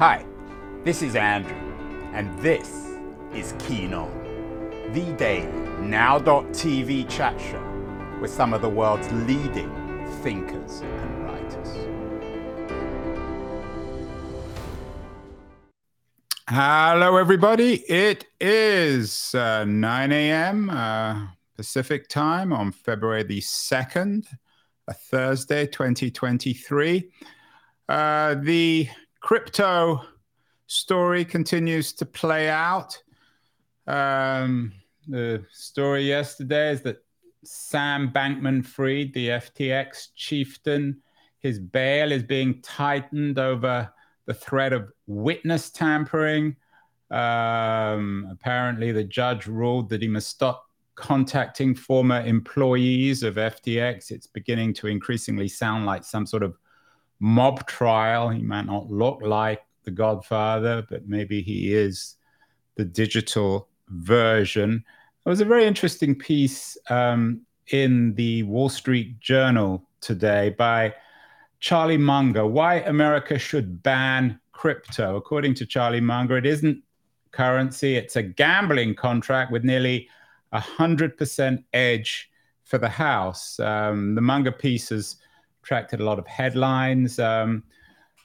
Hi, this is Andrew, and this is Keen On, the daily now.tv chat show with some of the world's leading thinkers and writers. Hello, everybody. It is uh, 9 a.m. Uh, Pacific time on February the 2nd, a Thursday, 2023. Uh, the crypto story continues to play out. Um, the story yesterday is that Sam Bankman Fried, the FTX chieftain, his bail is being tightened over the threat of witness tampering. Um, apparently, the judge ruled that he must stop contacting former employees of FTX. It's beginning to increasingly sound like some sort of mob trial. He might not look like the Godfather, but maybe he is the digital version. It was a very interesting piece um, in the Wall Street Journal today by Charlie Munger Why America Should Ban Crypto. According to Charlie Munger, it isn't currency, it's a gambling contract with nearly 100% edge for the House. Um, the Munger piece has attracted a lot of headlines. Um,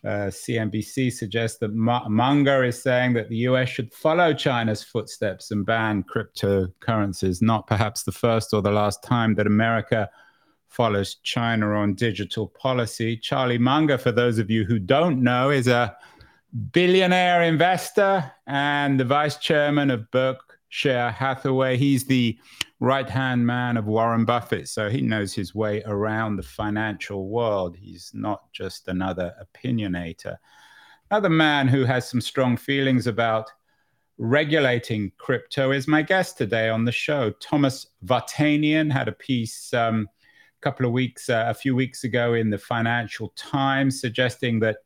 uh, CNBC suggests that Munger is saying that the US should follow China's footsteps and ban cryptocurrencies, not perhaps the first or the last time that America follows China on digital policy. Charlie Munger, for those of you who don't know, is a billionaire investor and the vice chairman of Berkshire Hathaway. He's the right hand man of Warren Buffett. So he knows his way around the financial world. He's not just another opinionator. Another man who has some strong feelings about regulating crypto is my guest today on the show. Thomas Vartanian had a piece um, a couple of weeks, uh, a few weeks ago in the Financial Times suggesting that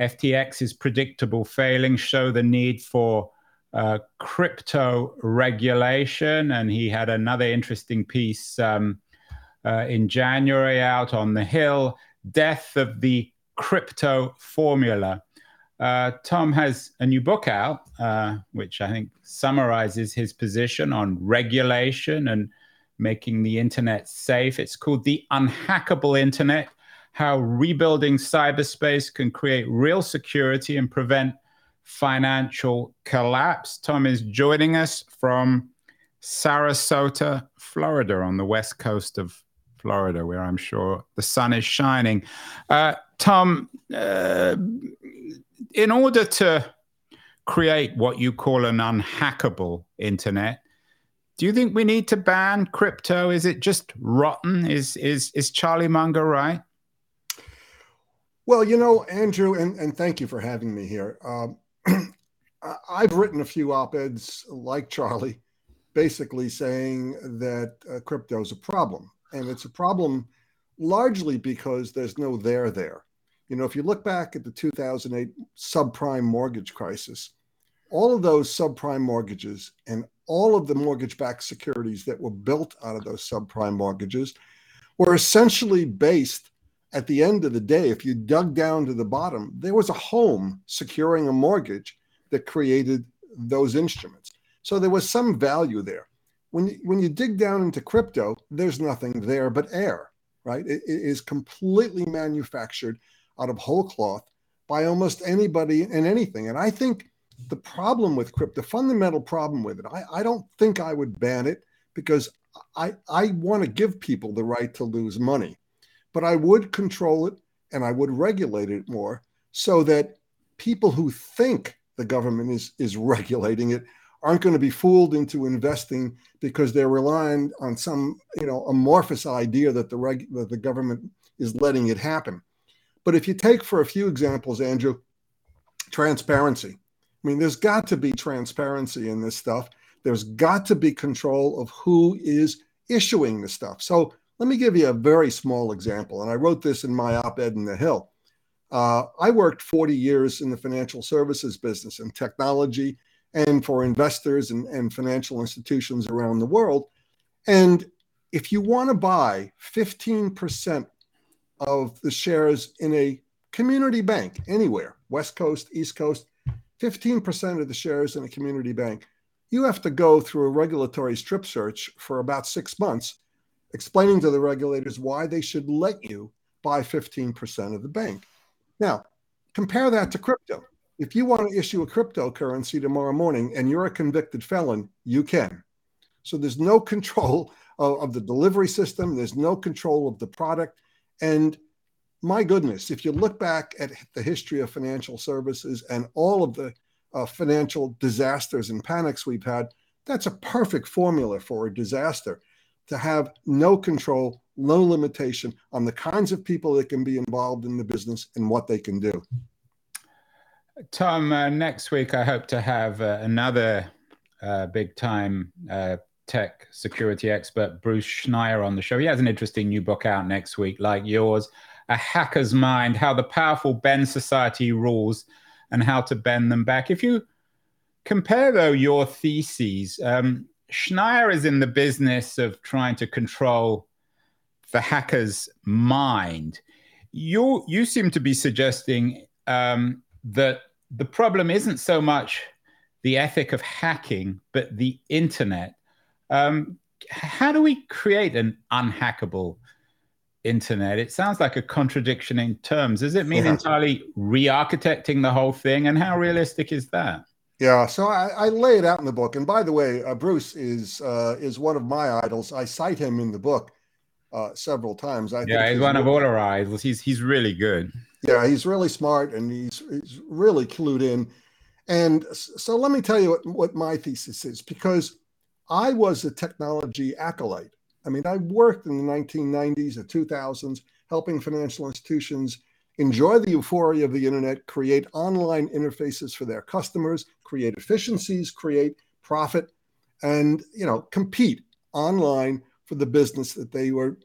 FTX's predictable failings show the need for uh, crypto regulation, and he had another interesting piece um, uh, in January out on the Hill Death of the Crypto Formula. Uh, Tom has a new book out, uh, which I think summarizes his position on regulation and making the internet safe. It's called The Unhackable Internet How Rebuilding Cyberspace Can Create Real Security and Prevent financial collapse. Tom is joining us from Sarasota, Florida, on the west coast of Florida, where I'm sure the sun is shining. Uh, Tom, uh, in order to create what you call an unhackable internet, do you think we need to ban crypto? Is it just rotten? Is is is Charlie Munger right? Well, you know, Andrew, and, and thank you for having me here. Um, I've written a few op eds like Charlie, basically saying that uh, crypto is a problem. And it's a problem largely because there's no there there. You know, if you look back at the 2008 subprime mortgage crisis, all of those subprime mortgages and all of the mortgage backed securities that were built out of those subprime mortgages were essentially based at the end of the day, if you dug down to the bottom, there was a home securing a mortgage that created those instruments. So there was some value there. When you, when you dig down into crypto, there's nothing there but air, right? it, it is completely manufactured out of whole cloth by almost anybody and anything. And I think the problem with crypto, the fundamental problem with it, I, I don't think I would ban it because I, I want to give people the right to lose money but I would control it and I would regulate it more so that people who think the government is is regulating it aren't going to be fooled into investing because they're relying on some you know amorphous idea that the reg- that the government is letting it happen. But if you take for a few examples, Andrew, transparency. I mean, there's got to be transparency in this stuff. There's got to be control of who is issuing the stuff. So let me give you a very small example, and I wrote this in my op ed in The Hill. Uh, I worked 40 years in the financial services business and technology and for investors and, and financial institutions around the world. And if you want to buy 15% of the shares in a community bank anywhere, West Coast, East Coast, 15% of the shares in a community bank, you have to go through a regulatory strip search for about six months, explaining to the regulators why they should let you buy 15% of the bank. Now, compare that to crypto. If you want to issue a cryptocurrency tomorrow morning and you're a convicted felon, you can. So there's no control of, of the delivery system, there's no control of the product. And my goodness, if you look back at the history of financial services and all of the uh, financial disasters and panics we've had, that's a perfect formula for a disaster to have no control, no limitation on the kinds of people that can be involved in the business and what they can do. Tom, uh, next week I hope to have uh, another uh, big time uh, tech security expert, Bruce Schneier, on the show. He has an interesting new book out next week, like yours A Hacker's Mind How the Powerful Bend Society Rules and How to Bend Them Back. If you compare, though, your theses, um, Schneier is in the business of trying to control the hacker's mind. You, you seem to be suggesting um, that the problem isn't so much the ethic of hacking, but the internet. Um, how do we create an unhackable internet? It sounds like a contradiction in terms. Does it mean yeah. entirely re-architecting the whole thing? And how realistic is that? Yeah, so I, I lay it out in the book. And by the way, uh, Bruce is uh, is one of my idols. I cite him in the book uh, several times. I yeah, he's one of all our idols. He's he's really good. Yeah, he's really smart and he's he's really clued in. And so let me tell you what, what my thesis is because I was a technology acolyte. I mean, I worked in the 1990s and 2000s helping financial institutions enjoy the euphoria of the internet, create online interfaces for their customers, create efficiencies, create profit, and you know, compete online for the business that they were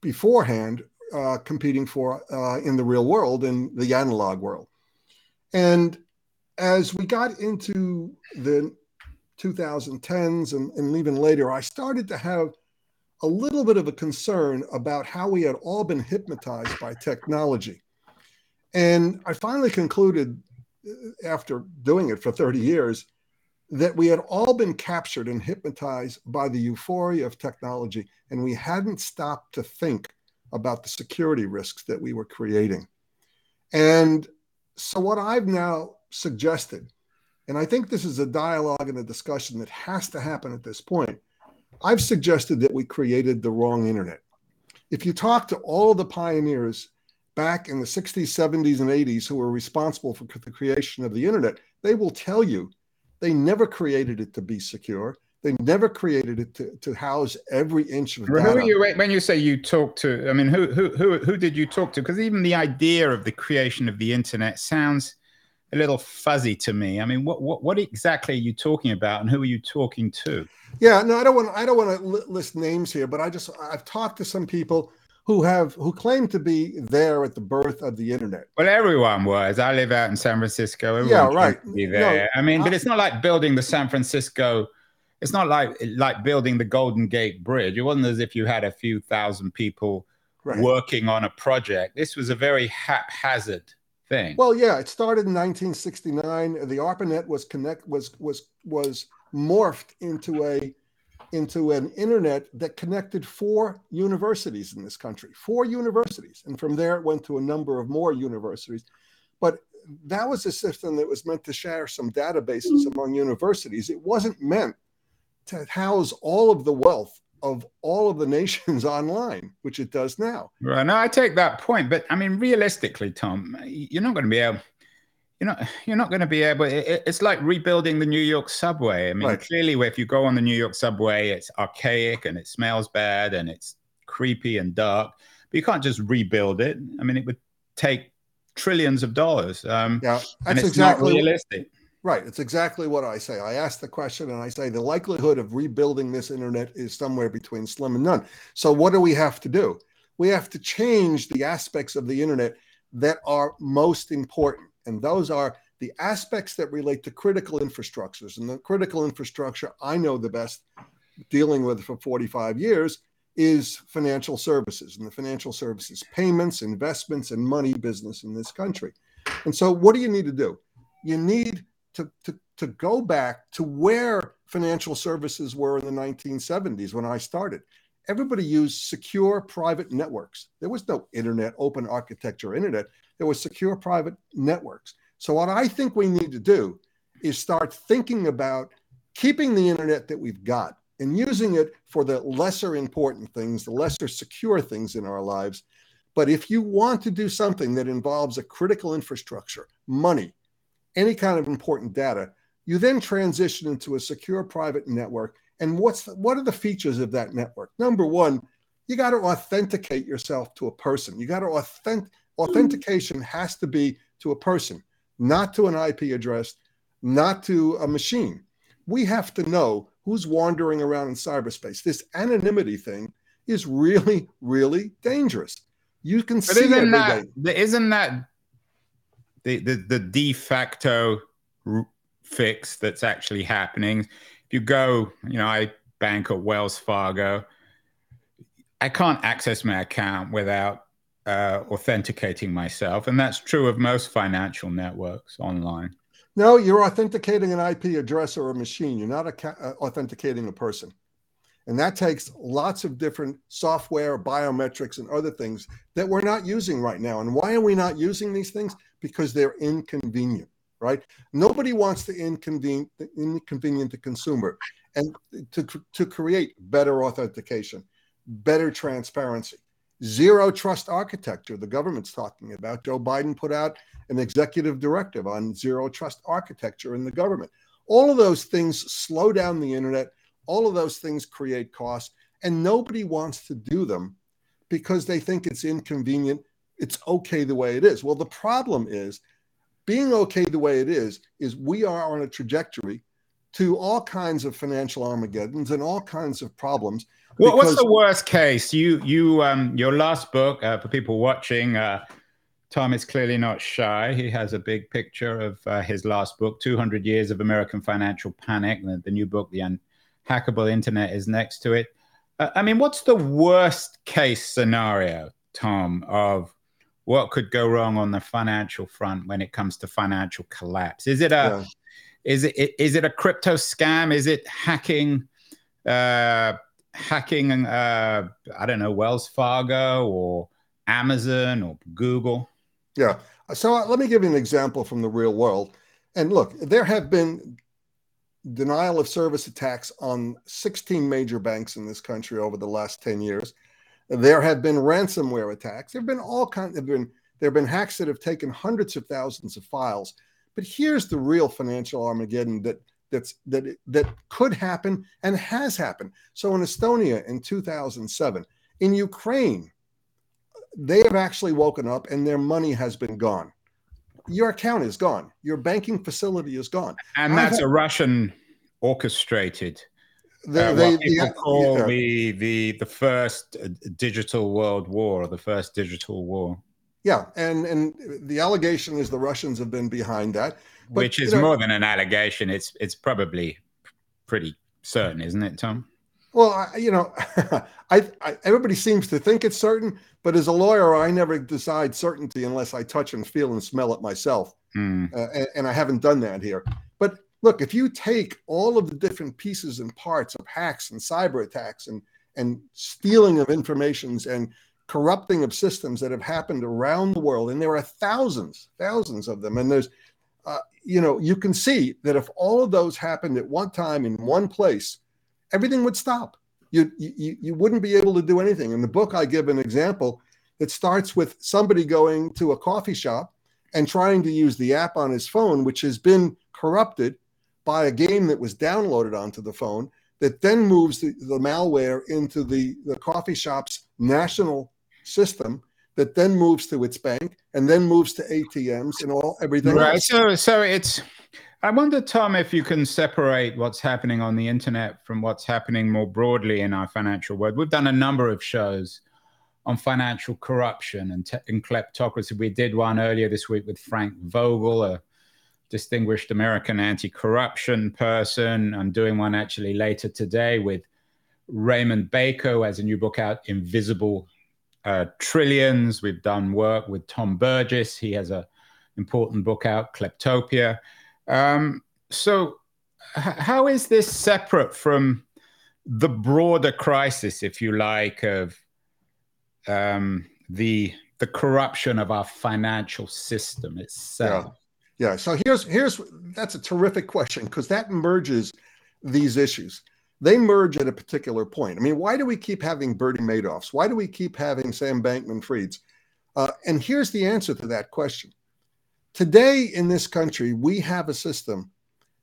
beforehand uh, competing for uh, in the real world, in the analog world. And as we got into the 2010s and, and even later, I started to have a little bit of a concern about how we had all been hypnotized by technology. And I finally concluded, uh, after doing it for 30 years, that we had all been captured and hypnotized by the euphoria of technology, and we hadn't stopped to think about the security risks that we were creating. And so, what I've now suggested, and I think this is a dialogue and a discussion that has to happen at this point, I've suggested that we created the wrong internet. If you talk to all of the pioneers back in the 60s, 70s, and 80s who were responsible for the creation of the internet, they will tell you they never created it to be secure. They never created it to, to house every inch of data. Who you, when you say you talk to, I mean, who, who, who, who did you talk to? Because even the idea of the creation of the internet sounds a little fuzzy to me. I mean, what, what, what exactly are you talking about and who are you talking to? Yeah, no, I don't want, I don't want to list names here, but I just, I've talked to some people who have who claim to be there at the birth of the internet. Well, everyone was. I live out in San Francisco. Everyone yeah, right. Be there. No, I mean, I, but it's not like building the San Francisco. It's not like like building the Golden Gate Bridge. It wasn't as if you had a few thousand people right. working on a project. This was a very haphazard thing. Well, yeah, it started in 1969. The ARPANET was connect was was was morphed into a into an internet that connected four universities in this country, four universities. And from there, it went to a number of more universities. But that was a system that was meant to share some databases hmm. among universities. It wasn't meant to house all of the wealth of all of the nations online, which it does now. Right. Now, I take that point. But I mean, realistically, Tom, you're not going to be able you're not you're not going to be able it, it's like rebuilding the new york subway i mean right. clearly if you go on the new york subway it's archaic and it smells bad and it's creepy and dark but you can't just rebuild it i mean it would take trillions of dollars um, yeah that's exactly realistic right it's exactly what i say i ask the question and i say the likelihood of rebuilding this internet is somewhere between slim and none so what do we have to do we have to change the aspects of the internet that are most important and those are the aspects that relate to critical infrastructures. And the critical infrastructure I know the best dealing with for 45 years is financial services and the financial services payments, investments, and money business in this country. And so, what do you need to do? You need to, to, to go back to where financial services were in the 1970s when I started. Everybody used secure private networks. There was no internet, open architecture internet. There was secure private networks. So, what I think we need to do is start thinking about keeping the internet that we've got and using it for the lesser important things, the lesser secure things in our lives. But if you want to do something that involves a critical infrastructure, money, any kind of important data, you then transition into a secure private network. And what's the, what are the features of that network? Number one, you got to authenticate yourself to a person. You got to authentic authentication has to be to a person, not to an IP address, not to a machine. We have to know who's wandering around in cyberspace. This anonymity thing is really, really dangerous. You can but see isn't that, isn't that the, the, the de facto fix that's actually happening? If you go, you know, I bank at Wells Fargo. I can't access my account without uh, authenticating myself, and that's true of most financial networks online. No, you're authenticating an IP address or a machine. You're not a, uh, authenticating a person. And that takes lots of different software, biometrics, and other things that we're not using right now. And why are we not using these things? Because they're inconvenient, right? Nobody wants to inconvenience, inconvenient the consumer and to, to create better authentication, better transparency. Zero trust architecture, the government's talking about. Joe Biden put out an executive directive on zero trust architecture in the government. All of those things slow down the internet. All of those things create costs, and nobody wants to do them because they think it's inconvenient. It's okay the way it is. Well, the problem is being okay the way it is, is we are on a trajectory to all kinds of financial armageddons and all kinds of problems what, what's the worst case? You, you, um, your last book uh, for people watching. Uh, Tom is clearly not shy. He has a big picture of uh, his last book, 200 Years of American Financial Panic. The, the new book, The Unhackable Internet, is next to it. Uh, I mean, what's the worst case scenario, Tom, of what could go wrong on the financial front when it comes to financial collapse? Is it a, yeah. is it, is it a crypto scam? Is it hacking? Uh, hacking, uh, I don't know, Wells Fargo or Amazon or Google? Yeah. So uh, let me give you an example from the real world. And look, there have been denial of service attacks on 16 major banks in this country over the last 10 years. There have been ransomware attacks. There have been all kinds. Of been there have been hacks that have taken hundreds of thousands of files. But here's the real financial Armageddon that that's that that could happen and has happened. So in Estonia in 2007, in Ukraine, they have actually woken up and their money has been gone. Your account is gone. Your banking facility is gone. And that's a Russian orchestrated. The, uh, they, what people the, call yeah. the, the the first digital world war, or the first digital war. Yeah, and and the allegation is the Russians have been behind that. But, Which is you know, more than an allegation. It's it's probably pretty certain, isn't it, Tom? Well, I, you know, I, I, everybody seems to think it's certain, but as a lawyer, I never decide certainty unless I touch and feel and smell it myself, mm. uh, and, and I haven't done that here. But look, if you take all of the different pieces and parts of hacks and cyber attacks and and stealing of informations and corrupting of systems that have happened around the world, and there are thousands, thousands of them, and there's uh, you know, you can see that if all of those happened at one time in one place, everything would stop. You, you, you wouldn't be able to do anything. In the book, I give an example that starts with somebody going to a coffee shop and trying to use the app on his phone, which has been corrupted by a game that was downloaded onto the phone, that then moves the, the malware into the, the coffee shop's national system that then moves to its bank and then moves to ATMs and all everything. Right. Else. So so it's I wonder, Tom, if you can separate what's happening on the internet from what's happening more broadly in our financial world. We've done a number of shows on financial corruption and, te- and kleptocracy. We did one earlier this week with Frank Vogl, a distinguished American anti-corruption person. I'm doing one actually later today with Raymond Baker has a new book out, Invisible uh, Trillions. We've done work with Tom Burgis. He has a important book out, Kleptopia. Um, so, h- how is this separate from the broader crisis, if you like, of um, the the corruption of our financial system itself? Yeah. Yeah. So here's here's that's a terrific question because that merges these issues. They merge at a particular point. I mean, why do we keep having Bernie Madoffs? Why do we keep having Sam Bankman Frieds? Uh, and here's the answer to that question. Today in this country, we have a system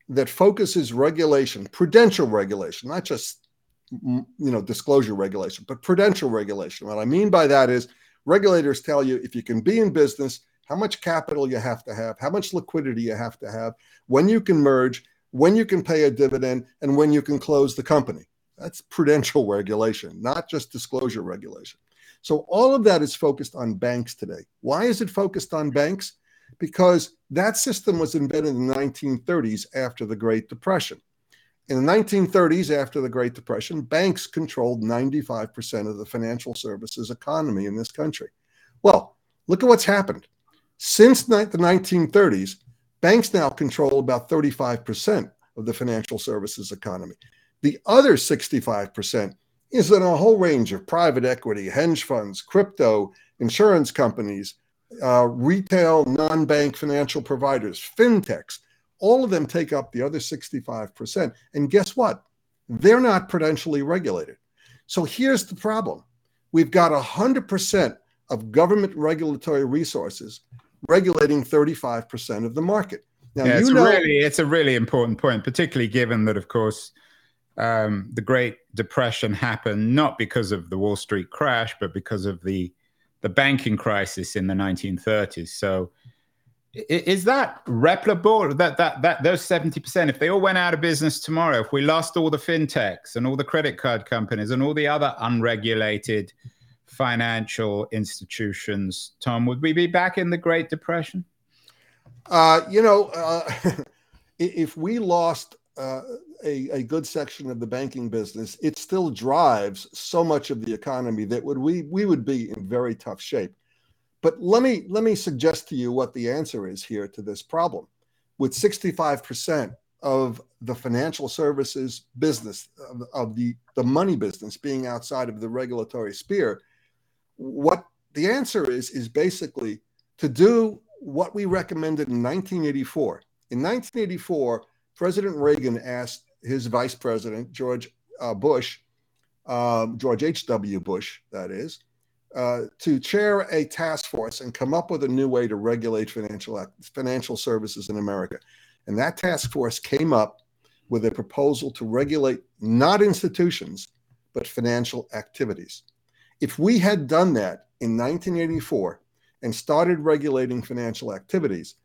that focuses regulation, prudential regulation, not just you know disclosure regulation, but prudential regulation. What I mean by that is regulators tell you if you can be in business, how much capital you have to have, how much liquidity you have to have, when you can merge, when you can pay a dividend, and when you can close the company. That's prudential regulation, not just disclosure regulation. So all of that is focused on banks today. Why is it focused on banks? Because that system was invented in the 1930s after the Great Depression. In the 1930s, after the Great Depression, banks controlled 95% of the financial services economy in this country. Well, look at what's happened. Since the 1930s, banks now control about 35% of the financial services economy. The other 65% is in a whole range of private equity, hedge funds, crypto, insurance companies, uh, retail, non bank financial providers, fintechs, all of them take up the other 65%. And guess what? They're not prudentially regulated. So here's the problem we've got 100% of government regulatory resources regulating 35% of the market. Now, yeah, it's know, really it's a really important point, particularly given that, of course, um, the Great Depression happened not because of the Wall Street crash, but because of the the banking crisis in the 1930s. So is that replicable? That that that those seventy percent, if they all went out of business tomorrow, if we lost all the fintechs and all the credit card companies and all the other unregulated financial institutions, Tom, would we be back in the Great Depression? Uh, you know, uh, if we lost uh, a, a good section of the banking business, it still drives so much of the economy that would we we would be in very tough shape. But let me let me suggest to you what the answer is here to this problem. With 65% of the financial services business of, of the, the money business being outside of the regulatory sphere, what the answer is is basically to do what we recommended in 1984. In 1984, President Reagan asked his vice president, George uh, Bush, um, George H.W. Bush, that is, uh, to chair a task force and come up with a new way to regulate financial financial services in America. And that task force came up with a proposal to regulate not institutions, but financial activities. If we had done that in 1984 and started regulating financial activities,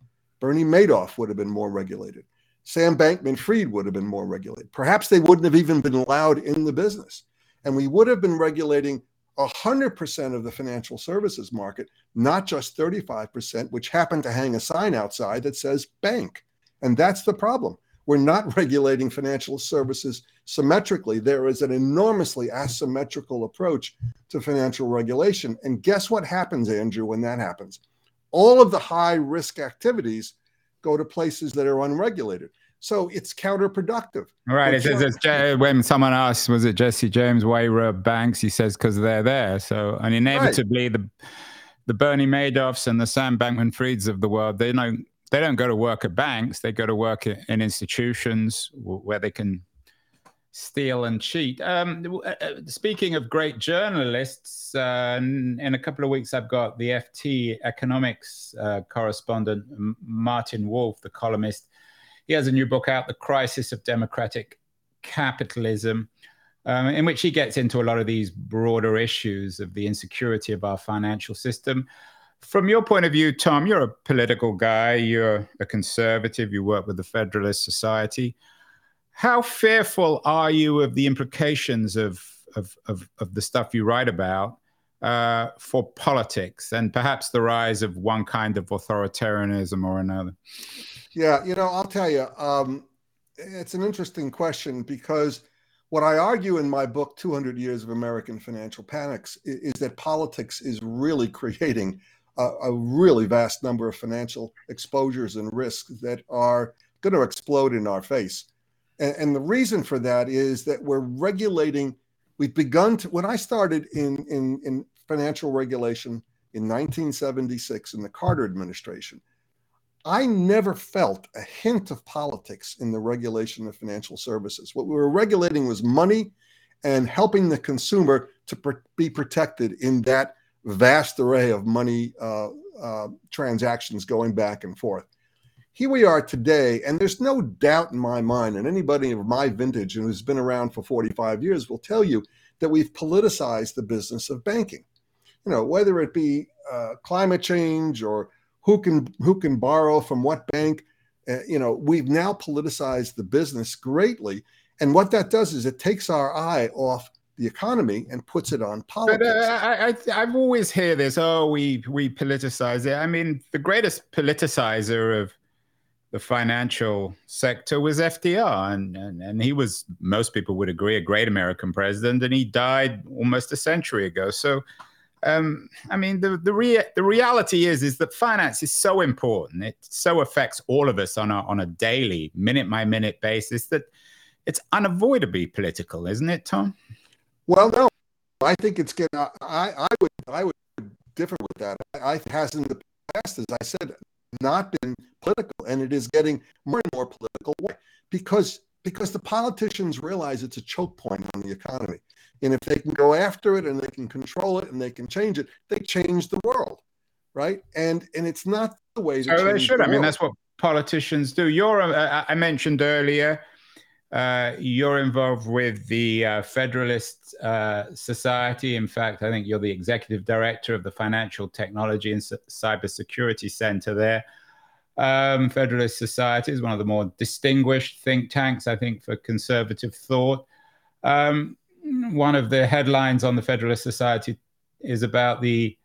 Bernie Madoff would have been more regulated. Sam Bankman Fried would have been more regulated. Perhaps they wouldn't have even been allowed in the business. And we would have been regulating 100% of the financial services market, not just 35%, which happened to hang a sign outside that says bank. And that's the problem. We're not regulating financial services symmetrically. There is an enormously asymmetrical approach to financial regulation. And guess what happens, Andrew, when that happens? All of the high risk activities go to places that are unregulated. So it's counterproductive. Right. It's, when someone asks, was it Jesse James why robbed banks? He says because they're there. So and inevitably right. the the Bernie Madoffs and the Sam Bankman Frieds of the world, they don't they don't go to work at banks. They go to work in institutions where they can steal and cheat. Um, uh, uh, speaking of great journalists, uh, in a couple of weeks, I've got the FT economics uh, correspondent Martin Wolf, the columnist he has a new book out, The Crisis of Democratic Capitalism, um, in which he gets into a lot of these broader issues of the insecurity of our financial system. From your point of view, Tom, you're a political guy, you're a conservative, you work with the Federalist Society. How fearful are you of the implications of, of, of, of the stuff you write about uh, for politics and perhaps the rise of one kind of authoritarianism or another? Yeah, you know, I'll tell you, um, it's an interesting question because What I argue in my book, 200 Years of American Financial Panics, is, is that politics is really creating a, a, really vast number of financial exposures and risks that are going to explode in our face. And, and the reason for that is that we're regulating. We've begun to, when I started in, in, in financial regulation in 1976 in the Carter administration, I never felt a hint of politics in the regulation of financial services. What we were regulating was money and helping the consumer to pr- be protected in that vast array of money uh, uh, transactions going back and forth. Here we are today, and there's no doubt in my mind, and anybody of my vintage and who's been around for 45 years will tell you that we've politicized the business of banking. You know, whether it be uh, climate change or who can who can borrow from what bank. Uh, you know, we've now politicized the business greatly, and what that does is it takes our eye off the economy and puts it on politics. But, uh, I, I, have always hear this. Oh, we we politicize it. I mean, the greatest politicizer of the financial sector was FDR, and, and and he was most people would agree a great American president, and he died almost a century ago. So um, I mean, the the, rea- the reality is is that finance is so important. It so affects all of us on a on a daily, minute by minute basis that it's unavoidably political, isn't it, Tom? Well, no, I think it's getting. I I would I would differ with that. I, I has in the past, as I said, not been political, and it is getting more and more political because because the politicians realize it's a choke point on the economy. And if they can go after it and they can control it and they can change it, they change the world, right? And and it's not the way. To oh, they should. The I mean, that's what politicians do. You're. Uh, I mentioned earlier. Uh, you're involved with the uh, Federalist uh, Society. In fact, I think you're the executive director of the Financial Technology and Cybersecurity Center there. Um, Federalist Society is one of the more distinguished think tanks, I think, for conservative thought. Um, one of the headlines on the Federalist Society is about the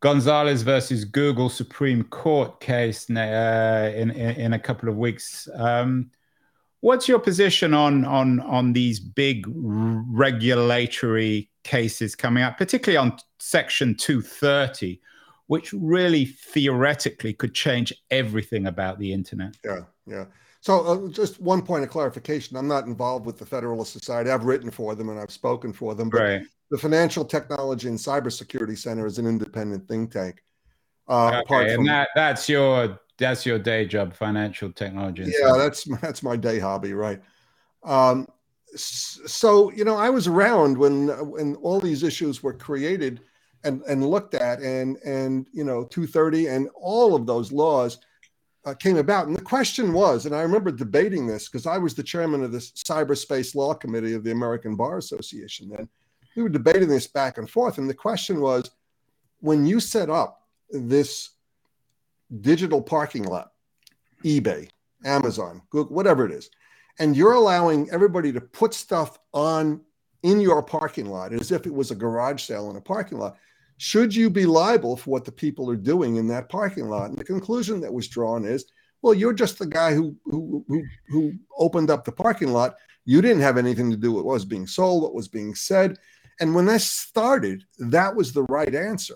Gonzalez versus Google Supreme Court case uh, in, in, in a couple of weeks. Um, what's your position on on on these big regulatory cases coming up, particularly on Section 230, which really theoretically could change everything about the internet? Yeah, yeah. So, uh, just one point of clarification: I'm not involved with the Federalist Society. I've written for them and I've spoken for them. But right. the Financial Technology and Cybersecurity Center is an independent think tank. Uh, okay, and that that's your that's your day job, financial technology. Yeah, that's that's my day hobby, right? Um, so you know, I was around when when all these issues were created and and looked at, and and you know, 230 and all of those laws uh, came about. And the question was, and I remember debating this because I was the chairman of the Cyberspace Law Committee of the American Bar Association then. We were debating this back and forth. And the question was when you set up this digital parking lot, eBay, Amazon, Google, whatever it is, and you're allowing everybody to put stuff on in your parking lot as if it was a garage sale in a parking lot should you be liable for what the people are doing in that parking lot? And the conclusion that was drawn is, well, you're just the guy who who who, who opened up the parking lot. You didn't have anything to do with what was being sold, what was being said. And when that started, that was the right answer.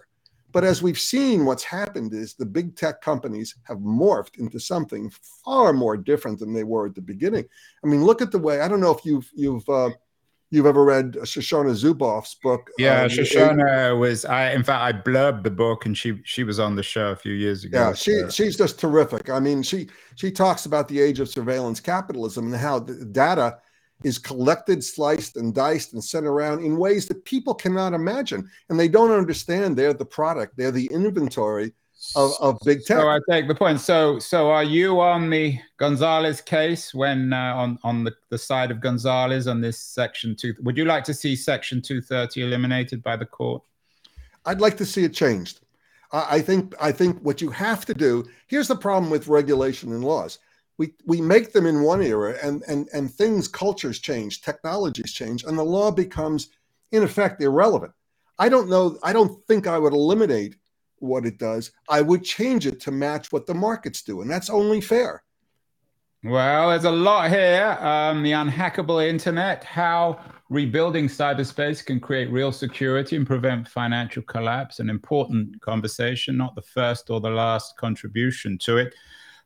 But as we've seen, what's happened is the big tech companies have morphed into something far more different than they were at the beginning. I mean, look at the way. I don't know if you've you've uh, you've ever read Shoshana Zuboff's book. Yeah, um, Shoshana was I in fact I blurbed the book and she she was on the show a few years ago. Yeah, she she's just terrific. I mean, she she talks about the age of surveillance capitalism and how the data is collected, sliced and diced and sent around in ways that people cannot imagine. And they don't understand they're the product, they're the inventory of, of big tech. So I take the point. So so are you on the Gonzalez case when uh, on on the, the side of Gonzalez on this section two? Would you like to see section two thirty eliminated by the court? I'd like to see it changed. I, I think I think what you have to do. Here's the problem with regulation and laws. We, we make them in one era and, and, and things, cultures change, technologies change, and the law becomes, in effect, irrelevant. I don't know. I don't think I would eliminate what it does, I would change it to match what the markets do. And that's only fair. Well, there's a lot here. Um, the unhackable internet, how rebuilding cyberspace can create real security and prevent financial collapse. An important conversation, not the first or the last contribution to it.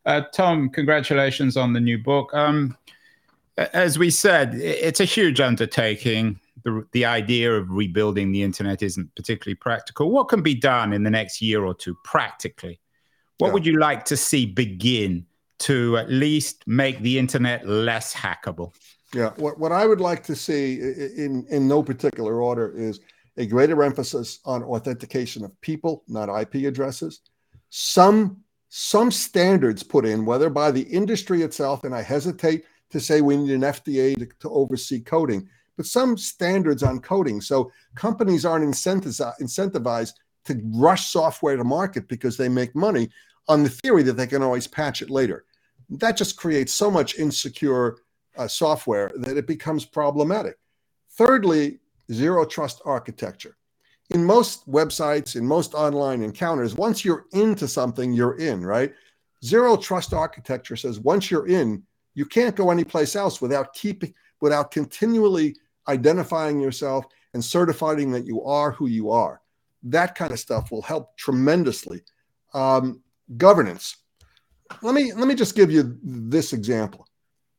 Uh, Tom, congratulations on the new book. Um, as we said, it's a huge undertaking. The, the idea of rebuilding the internet isn't particularly practical. What can be done in the next year or two practically? What yeah. would you like to see begin to at least make the internet less hackable? Yeah, what, what I would like to see in, in no particular order is a greater emphasis on authentication of people, not IP addresses. Some some standards put in, whether by the industry itself, and I hesitate to say we need an FDA to, to oversee coding, but some standards on coding. So companies aren't incentivized to rush software to market because they make money on the theory that they can always patch it later. That just creates so much insecure uh, software that it becomes problematic. Thirdly, zero trust architecture. In most websites, in most online encounters, once you're into something, you're in, right? Zero trust architecture says once you're in, you can't go anyplace else without keeping, without continually identifying yourself and certifying that you are who you are. That kind of stuff will help tremendously. Um, governance. Let me let me just give you this example.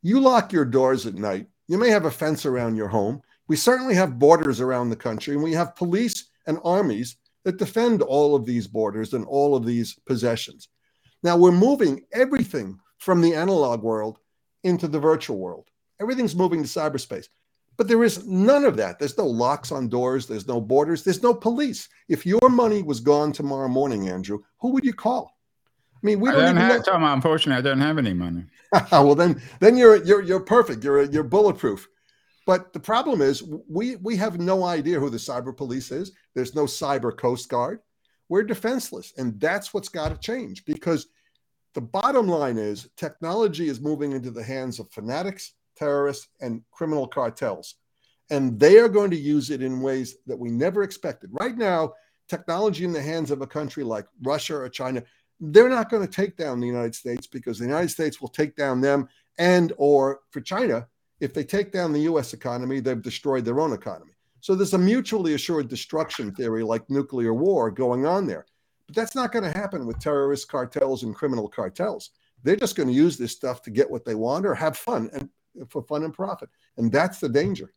You lock your doors at night. You may have a fence around your home. We certainly have borders around the country, and we have police and armies that defend all of these borders and all of these possessions. Now we're moving everything from the analog world into the virtual world. Everything's moving to cyberspace. But there is none of that. There's no locks on doors. There's no borders. There's no police. If your money was gone tomorrow morning, Andrew, who would you call? I mean, we don't, don't have, Tom, unfortunately, I don't have any money. well, then, then you're you're you're perfect. You're you're bulletproof. But the problem is, we we have no idea who the cyber police is. There's no cyber coast guard. We're defenseless, and that's what's got to change. Because the bottom line is, technology is moving into the hands of fanatics, terrorists, and criminal cartels, and they are going to use it in ways that we never expected. Right now, technology in the hands of a country like Russia or China they're not going to take down the United States because the United States will take down them and or for China, if they take down the US economy, they've destroyed their own economy. So there's a mutually assured destruction theory like nuclear war going on there. But that's not going to happen with terrorist cartels and criminal cartels. They're just going to use this stuff to get what they want or have fun and for fun and profit. And that's the danger.